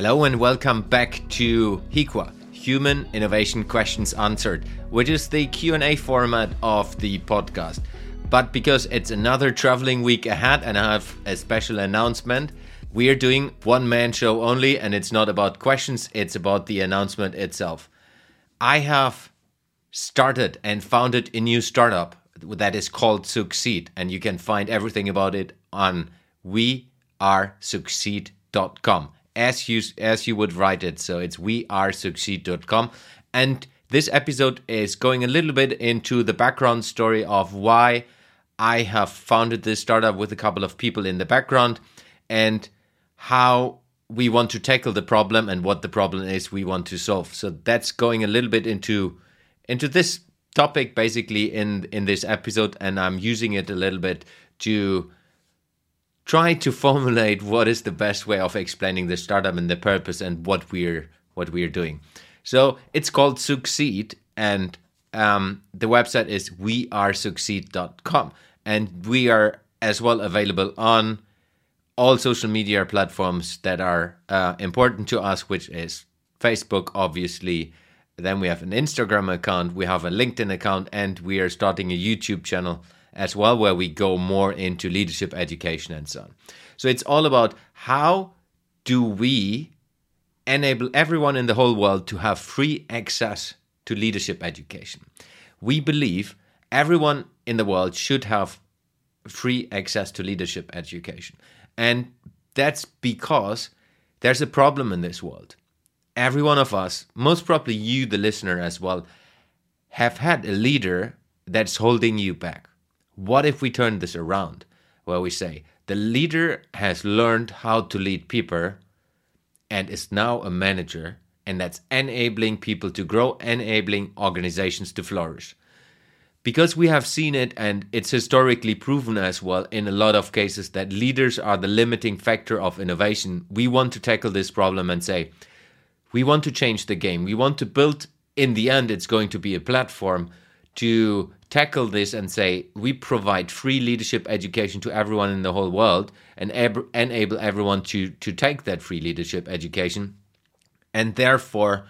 Hello and welcome back to HIQA, Human Innovation Questions Answered, which is the Q&A format of the podcast. But because it's another traveling week ahead and I have a special announcement, we are doing one man show only and it's not about questions, it's about the announcement itself. I have started and founded a new startup that is called Succeed and you can find everything about it on wearesucceed.com as you as you would write it. So it's wearesucceed.com. And this episode is going a little bit into the background story of why I have founded this startup with a couple of people in the background and how we want to tackle the problem and what the problem is we want to solve. So that's going a little bit into into this topic basically in in this episode and I'm using it a little bit to try to formulate what is the best way of explaining the startup and the purpose and what we're what we're doing. So it's called Succeed and um, the website is wearesucceed.com and we are as well available on all social media platforms that are uh, important to us, which is Facebook, obviously. Then we have an Instagram account, we have a LinkedIn account, and we are starting a YouTube channel as well, where we go more into leadership education and so on. So it's all about how do we enable everyone in the whole world to have free access to leadership education. We believe everyone in the world should have free access to leadership education. And that's because there's a problem in this world. Every one of us, most probably you, the listener, as well, have had a leader that's holding you back. What if we turn this around? Where we say, the leader has learned how to lead people and is now a manager, and that's enabling people to grow, enabling organizations to flourish because we have seen it and it's historically proven as well in a lot of cases that leaders are the limiting factor of innovation, we want to tackle this problem and say, we want to change the game. We want to build, in the end, it's going to be a platform to tackle this and say, we provide free leadership education to everyone in the whole world and enable everyone to, to take that free leadership education. And therefore,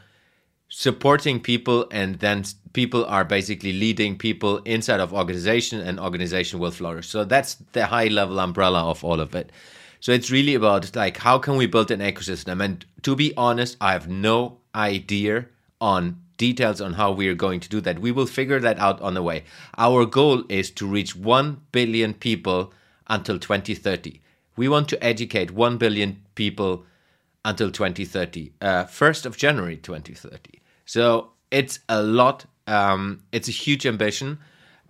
supporting people and then people are basically leading people inside of organization and organization will flourish. So that's the high level umbrella of all of it. So it's really about like how can we build an ecosystem? And to be honest i have no idea on details on how we are going to do that we will figure that out on the way our goal is to reach 1 billion people until 2030 we want to educate 1 billion people until 2030 uh, 1st of january 2030 so it's a lot. Um, it's a huge ambition.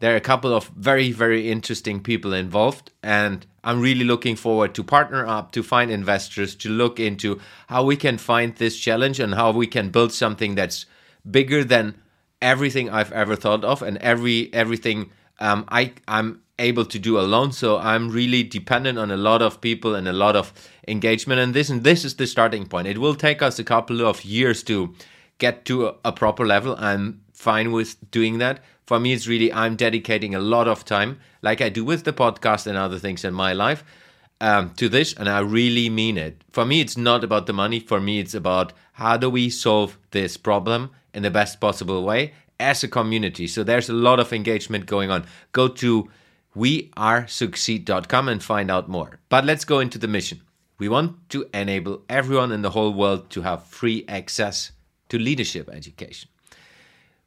There are a couple of very, very interesting people involved, and I'm really looking forward to partner up to find investors to look into how we can find this challenge and how we can build something that's bigger than everything I've ever thought of and every everything um, I I'm able to do alone. So I'm really dependent on a lot of people and a lot of engagement. And this and this is the starting point. It will take us a couple of years to get to a, a proper level, I'm fine with doing that. For me, it's really I'm dedicating a lot of time, like I do with the podcast and other things in my life, um, to this, and I really mean it. For me, it's not about the money. For me, it's about how do we solve this problem in the best possible way as a community. So there's a lot of engagement going on. Go to wearesucceed.com and find out more. But let's go into the mission. We want to enable everyone in the whole world to have free access to leadership education.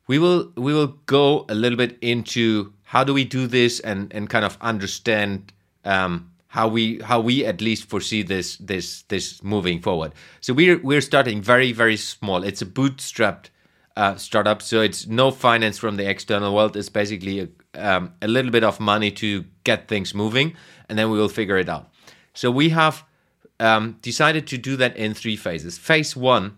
We will we will go a little bit into how do we do this and and kind of understand um, how we how we at least foresee this this this moving forward. So we're we're starting very very small. It's a bootstrapped uh, startup, so it's no finance from the external world. It's basically a, um, a little bit of money to get things moving, and then we will figure it out. So we have um, decided to do that in three phases. Phase one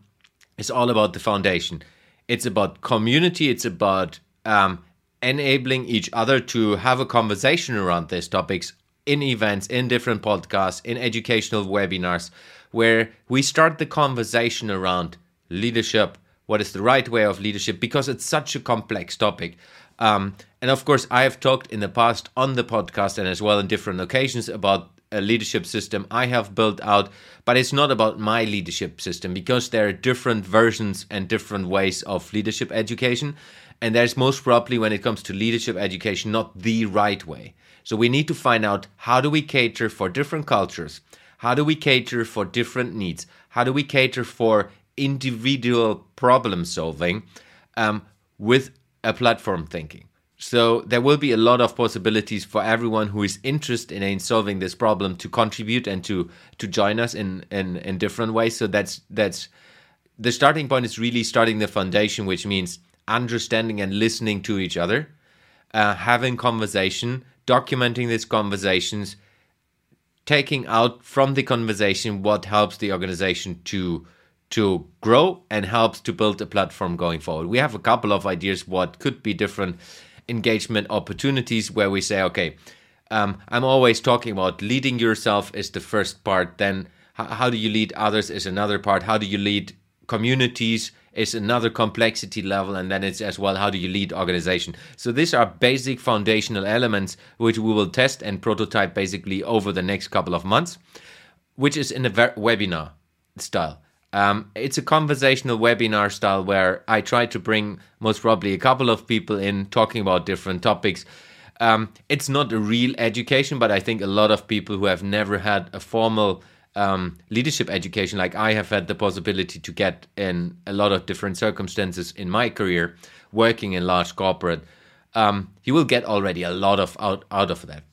is all about the foundation. It's about community. It's about um, enabling each other to have a conversation around these topics in events, in different podcasts, in educational webinars, where we start the conversation around leadership. What is the right way of leadership? Because it's such a complex topic. Um, and of course, I have talked in the past on the podcast and as well in different occasions about a leadership system I have built out, but it's not about my leadership system because there are different versions and different ways of leadership education. And there's most probably, when it comes to leadership education, not the right way. So we need to find out how do we cater for different cultures? How do we cater for different needs? How do we cater for individual problem solving um, with a platform thinking? So there will be a lot of possibilities for everyone who is interested in solving this problem to contribute and to to join us in in, in different ways. So that's that's the starting point is really starting the foundation, which means understanding and listening to each other, uh, having conversation, documenting these conversations, taking out from the conversation what helps the organization to to grow and helps to build a platform going forward. We have a couple of ideas what could be different engagement opportunities where we say, okay, um, I'm always talking about leading yourself is the first part. Then how, how do you lead others is another part. How do you lead communities is another complexity level and then it's as well how do you lead organization so these are basic foundational elements which we will test and prototype basically over the next couple of months which is in a webinar style um, it's a conversational webinar style where I try to bring most probably a couple of people in talking about different topics. Um, it's not a real education, but I think a lot of people who have never had a formal um, leadership education, like I have had the possibility to get in a lot of different circumstances in my career, working in large corporate, um, you will get already a lot of out, out of that.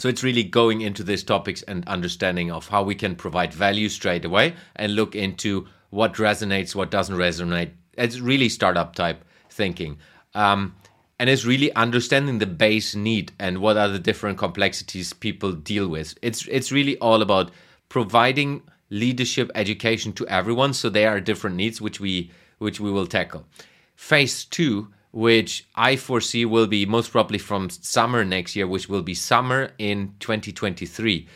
So it's really going into these topics and understanding of how we can provide value straight away and look into what resonates, what doesn't resonate. It's really startup type thinking. Um, and it's really understanding the base need and what are the different complexities people deal with. It's it's really all about providing leadership education to everyone. So there are different needs which we which we will tackle. Phase two which I foresee will be most probably from summer next year, which will be summer in 2023.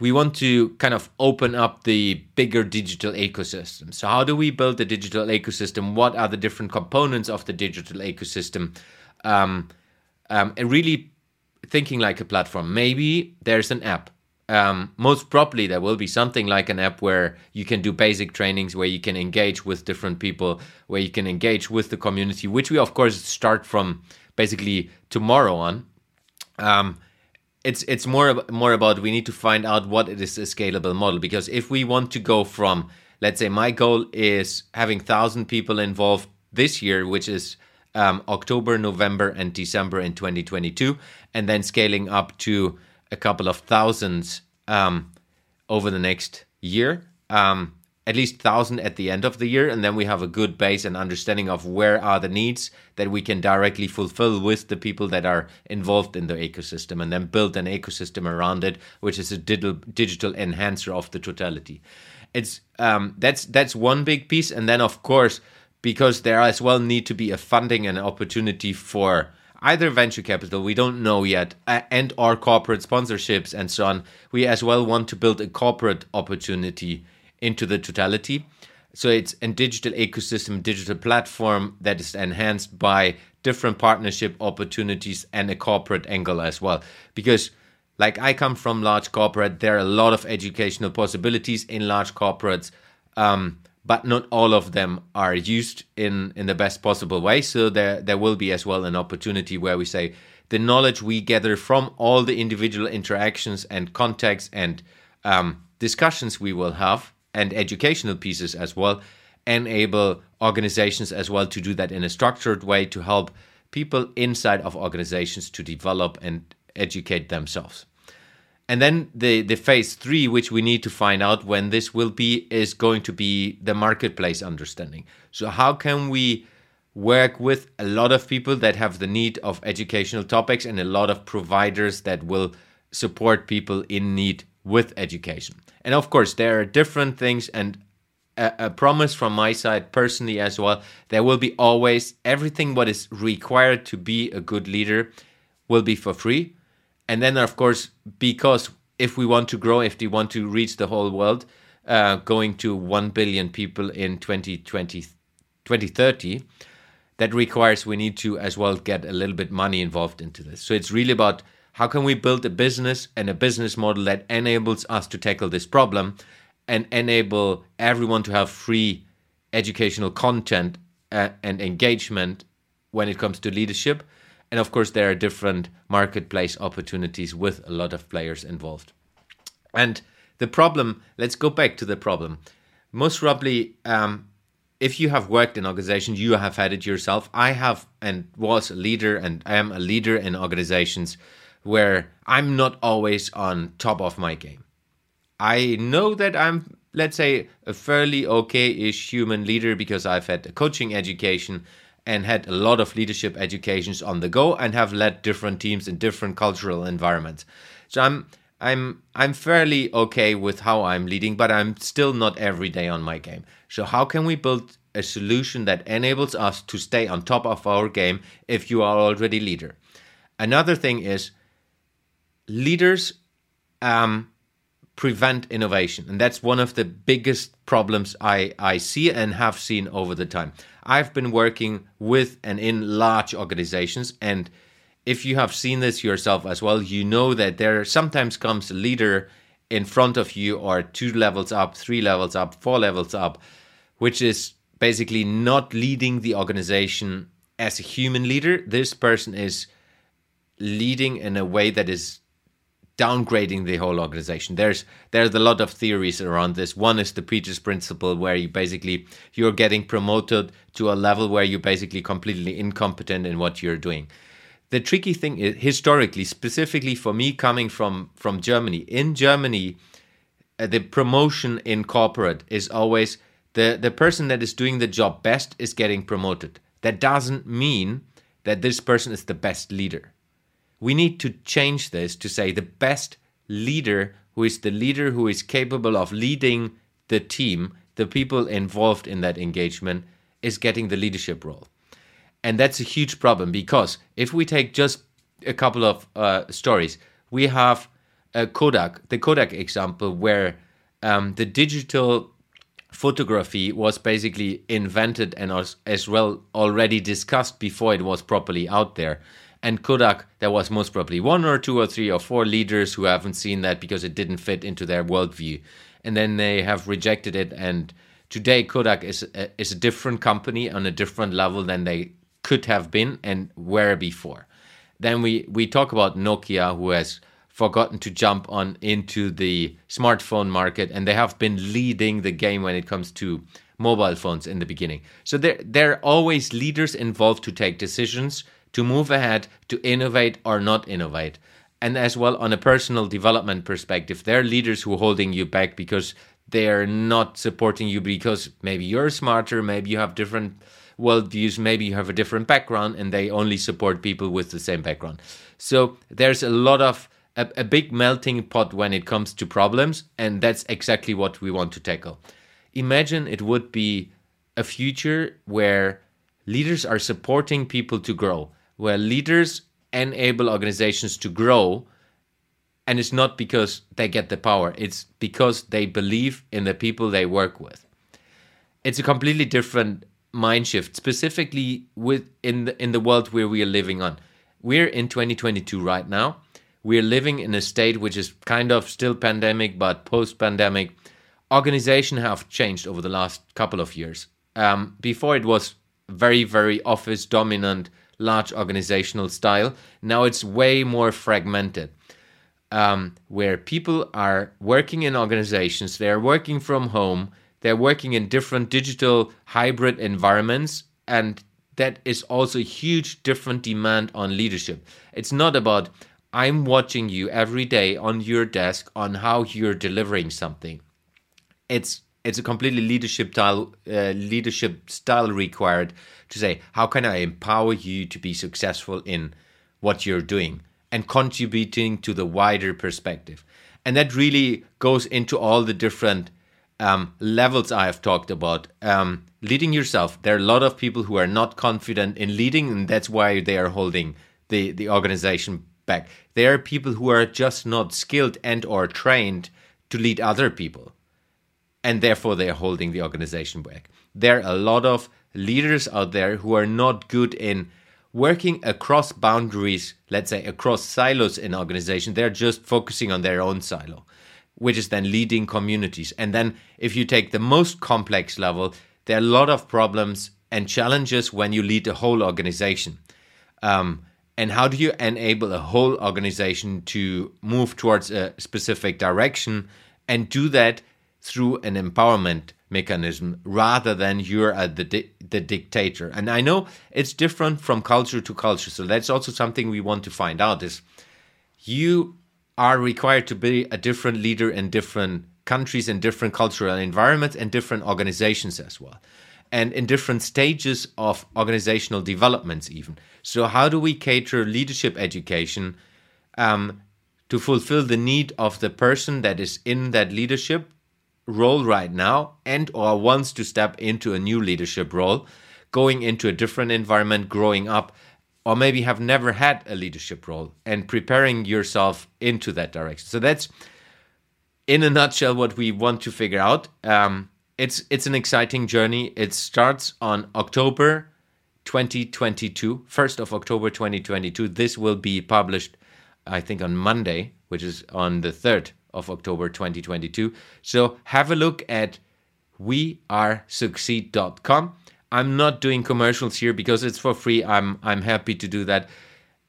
We want to kind of open up the bigger digital ecosystem. So, how do we build the digital ecosystem? What are the different components of the digital ecosystem? Um, um, and really thinking like a platform. Maybe there's an app um, most probably there will be something like an app where you can do basic trainings where you can engage with different people where you can engage with the community which we of course start from basically tomorrow on. Um, it's it's more more about we need to find out what it is a scalable model because if we want to go from let's say my goal is having 1000 people involved this year which is um, October November and December in 2022 and then scaling up to a couple of thousands um, over the next year, um, at least thousand at the end of the year, and then we have a good base and understanding of where are the needs that we can directly fulfill with the people that are involved in the ecosystem, and then build an ecosystem around it, which is a digital digital enhancer of the totality. It's um, that's that's one big piece, and then of course because there as well need to be a funding and opportunity for either venture capital we don't know yet and or corporate sponsorships and so on we as well want to build a corporate opportunity into the totality. So it's a digital ecosystem digital platform that is enhanced by different partnership opportunities and a corporate angle as well. Because like i come from large corporate there are a lot of educational possibilities in large corporates. Um, but not all of them are used in in the best possible way. So there there will be as well an opportunity where we say the knowledge we gather from all the individual interactions and contacts and um, discussions we will have and educational pieces as well enable organizations as well to do that in a structured way to help people inside of organizations to develop and educate themselves and then the the phase three, which we need to find out when this will be, is going to be the marketplace understanding. So how can we work with a lot of people that have the need of educational topics and a lot of providers that will support people in need with education. And of course, there are different things and a, a, promise from my side personally as well. There will be always everything what is required to be a good leader will be for free and then of course because if we want to grow if we want to reach the whole world uh, going to 1 billion people in 2020 2030 that requires we need to as well get a little bit money involved into this so it's really about how can we build a business and a business model that enables us to tackle this problem and enable everyone to have free educational content uh, and engagement when it comes to leadership. And of course, there are different marketplace opportunities with a lot of players involved. And the problem, let's go back to the problem. Most probably, um, if you have worked in organizations, you have had it yourself. I have and was a leader and I am a leader in organizations where I'm not always on top of my game. I know that I'm, let's say, a fairly okay ish human leader because I've had a coaching education and had a lot of leadership educations on the go and have led different teams in different cultural environments. So I'm I'm I'm fairly okay with how I'm leading, but I'm still not every day on my game. So how can we build a solution that enables us to stay on top of our game if you are already leader? Another thing is leaders um, prevent innovation, and that's one of the biggest problems I I see and have seen over the time. I've been working with and in large organizations and if you have seen this yourself as well, you know that there sometimes comes a leader in front of you or two levels up, three levels up, four levels up, which is basically not leading the organization as a human leader. This person is leading in a way that is downgrading the whole organization. There's there's a lot of theories around this. One is the Peters principle, where you basically you're getting promoted to a level where you're basically completely incompetent in what you're doing the tricky thing is historically, specifically for me coming from from Germany. In Germany, uh, the promotion in corporate is always the the person that is doing the job best is getting promoted. That doesn't mean that this person is the best leader. We need to change this to say the best leader who is the leader who is capable of leading the team, the people involved in that engagement, is getting the leadership role. And that's a huge problem because if we take just a couple of uh, stories, we have Kodak, the Kodak example, where um, the digital photography was basically invented and as well already discussed before it was properly out there. And Kodak, there was most probably one or two or three or four leaders who haven't seen that because it didn't fit into their worldview. And then they have rejected it. And today, Kodak is a, is a different company on a different level than they could have been and were before. Then we, we talk about Nokia, who has forgotten to jump on into the smartphone market, and they have been leading the game when it comes to mobile phones in the beginning. So there there are always leaders involved to take decisions, to move ahead, to innovate or not innovate. And as well on a personal development perspective, there are leaders who are holding you back because they are not supporting you because maybe you're smarter, maybe you have different worldviews, maybe you have a different background and they only support people with the same background. So there's a lot of a, a big melting pot when it comes to problems, and that's exactly what we want to tackle. Imagine it would be a future where leaders are supporting people to grow, where leaders enable organizations to grow and it's not because they get the power it's because they believe in the people they work with it's a completely different mind shift, specifically with in the in the world where we are living on. We're in 2022 right now. We're living in a state which is kind of still pandemic, but post-pandemic. Organization have changed over the last couple of years. Um, before it was very very office dominant, large organizational style. Now it's way more fragmented. Um, where people are working in organizations, they are working from home, they're working in different digital hybrid environments, and that is also a huge different demand on leadership. It's not about I'm watching you every day on your desk on how you're delivering something. It's it's a completely leadership style uh, leadership style required to say how can I empower you to be successful in what you're doing and contributing to the wider perspective. And that really goes into all the different um, levels I have talked about. Um, leading yourself. There are a lot of people who are not confident in leading, and that's why they are holding the, the organization back. There are people who are just not skilled and or trained to lead other people, and therefore they are holding the organization back. There are a lot of leaders out there who are not good in working across boundaries, let's say across silos in organization, they're just focusing on their own silo, which is then leading communities. And then if you take the most complex level, there are a lot of problems and challenges when you lead a whole organization. Um, and how do you enable a whole organization to move towards a specific direction and do that through an empowerment mechanism rather than you're the di- the dictator. And i know it's different from culture to culture so that's also something we want to find out is you are required to be a different leader in different countries and different cultural environments and different organizations as well and in different stages of organizational developments even. So how do we cater leadership education um, to fulfill the need of the person that is in that leadership role right now and or wants to step into a new leadership role going into a different environment growing up or maybe have never had a leadership role and preparing yourself into that direction. So that's in a nutshell what we want to figure out. Um, it's it's an exciting journey. It starts on october 2022 1st of october 2022 this will be published i think on monday which is on the 3rd of October 2022. So have a look at wearesucceed.com. I'm not doing commercials here because it's for free. I'm I'm happy to do that.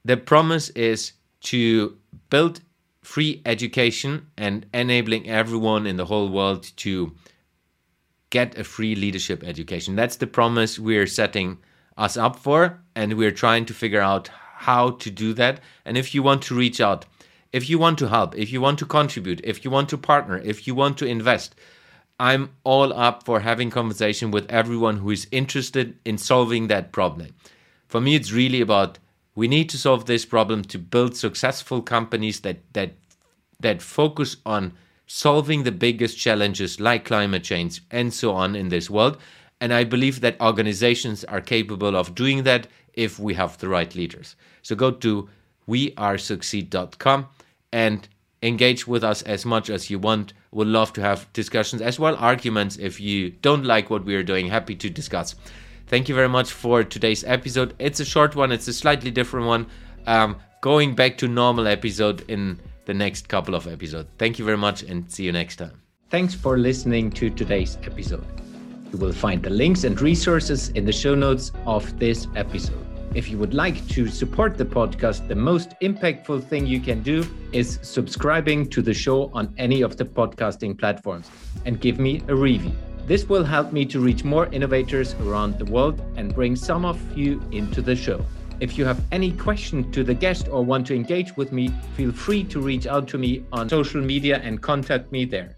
The promise is to build free education and enabling everyone in the whole world to get a free leadership education. That's the promise we're setting us up for and we're trying to figure out how to do that. And if you want to reach out if you want to help, if you want to contribute, if you want to partner, if you want to invest, I'm all up for having conversation with everyone who is interested in solving that problem. For me, it's really about we need to solve this problem to build successful companies that that that focus on solving the biggest challenges like climate change and so on in this world. And I believe that organizations are capable of doing that if we have the right leaders. So go to wearesucceed.com and engage with us as much as you want. Would love to have discussions as well, arguments. If you don't like what we are doing, happy to discuss. Thank you very much for today's episode. It's a short one, it's a slightly different one. Um, going back to normal episode in the next couple of episodes. Thank you very much and see you next time. Thanks for listening to today's episode. You will find the links and resources in the show notes of this episode. If you would like to support the podcast, the most impactful thing you can do is subscribing to the show on any of the podcasting platforms and give me a review. This will help me to reach more innovators around the world and bring some of you into the show. If you have any question to the guest or want to engage with me, feel free to reach out to me on social media and contact me there.